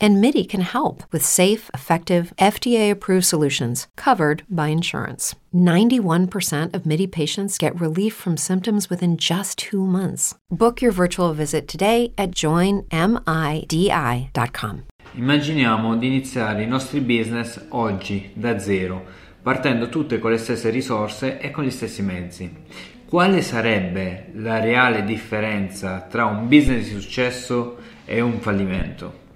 And MIDI can help with safe, effective, FDA approved solutions covered by insurance. 91% of MIDI patients get relief from symptoms within just two months. Book your virtual visit today at joinmidi.com. Immaginiamo di iniziare i nostri business oggi, da zero, partendo tutte con le stesse risorse e con gli stessi mezzi. Quale sarebbe la reale differenza tra un business di successo e un fallimento?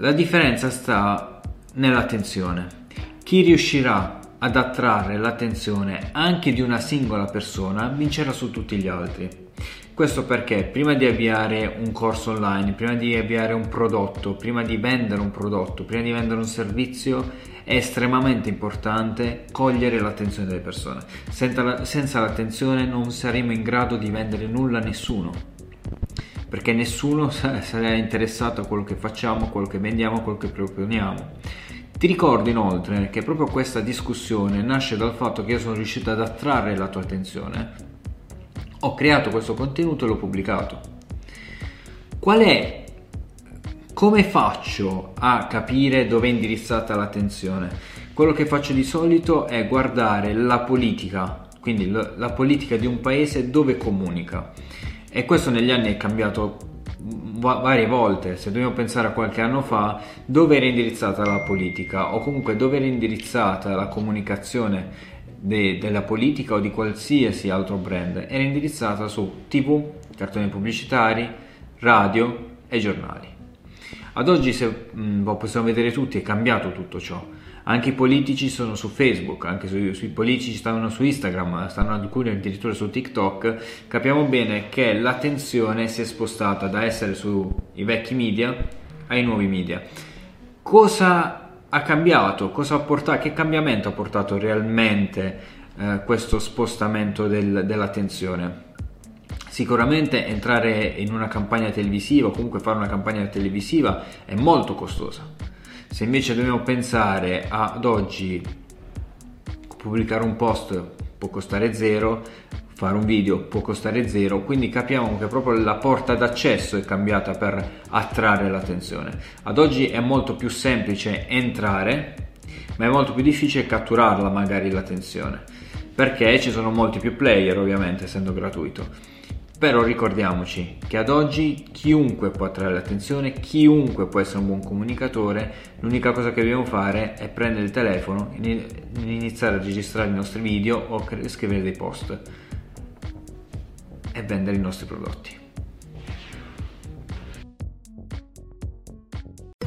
La differenza sta nell'attenzione. Chi riuscirà ad attrarre l'attenzione anche di una singola persona vincerà su tutti gli altri. Questo perché prima di avviare un corso online, prima di avviare un prodotto, prima di vendere un prodotto, prima di vendere un servizio, è estremamente importante cogliere l'attenzione delle persone. Senza, l'attenzione non saremo in grado di vendere nulla a nessuno, perché nessuno sarà interessato a quello che facciamo, a quello che vendiamo, a quello che proponiamo. Ti ricordo inoltre che proprio questa discussione nasce dal fatto che io sono riuscito ad attrarre la tua attenzione ho creato questo contenuto e l'ho pubblicato. Qual è come faccio a capire dove è indirizzata l'attenzione? Quello che faccio di solito è guardare la politica, quindi la politica di un paese dove comunica. E questo negli anni è cambiato varie volte, se dobbiamo pensare a qualche anno fa, dove era indirizzata la politica? O comunque dove era indirizzata la comunicazione de, della politica o di qualsiasi altro brand? Era indirizzata su tv, cartoni pubblicitari, radio e giornali. Ad oggi, se mh, mm, possiamo vedere tutti, è cambiato tutto ciò. Anche i politici sono su Facebook, anche su, sui politici stanno su Instagram, stanno alcuni addirittura su TikTok. Capiamo bene che l'attenzione si è spostata da essere sui vecchi media ai nuovi media. Cosa ha cambiato, cosa ha portato, che cambiamento ha portato realmente eh, questo spostamento del, dell'attenzione? Sicuramente entrare in una campagna televisiva o comunque fare una campagna televisiva è molto costosa. Se invece dobbiamo pensare ad oggi pubblicare un post può costare zero, fare un video può costare zero, quindi capiamo che proprio la porta d'accesso è cambiata per attrarre l'attenzione. Ad oggi è molto più semplice entrare, ma è molto più difficile catturarla magari l'attenzione, perché ci sono molti più player ovviamente essendo gratuito. Però ricordiamoci che ad oggi chiunque può attrarre l'attenzione, chiunque può essere un buon comunicatore, l'unica cosa che dobbiamo fare è prendere il telefono, iniziare a registrare i nostri video o scrivere dei post e vendere i nostri prodotti.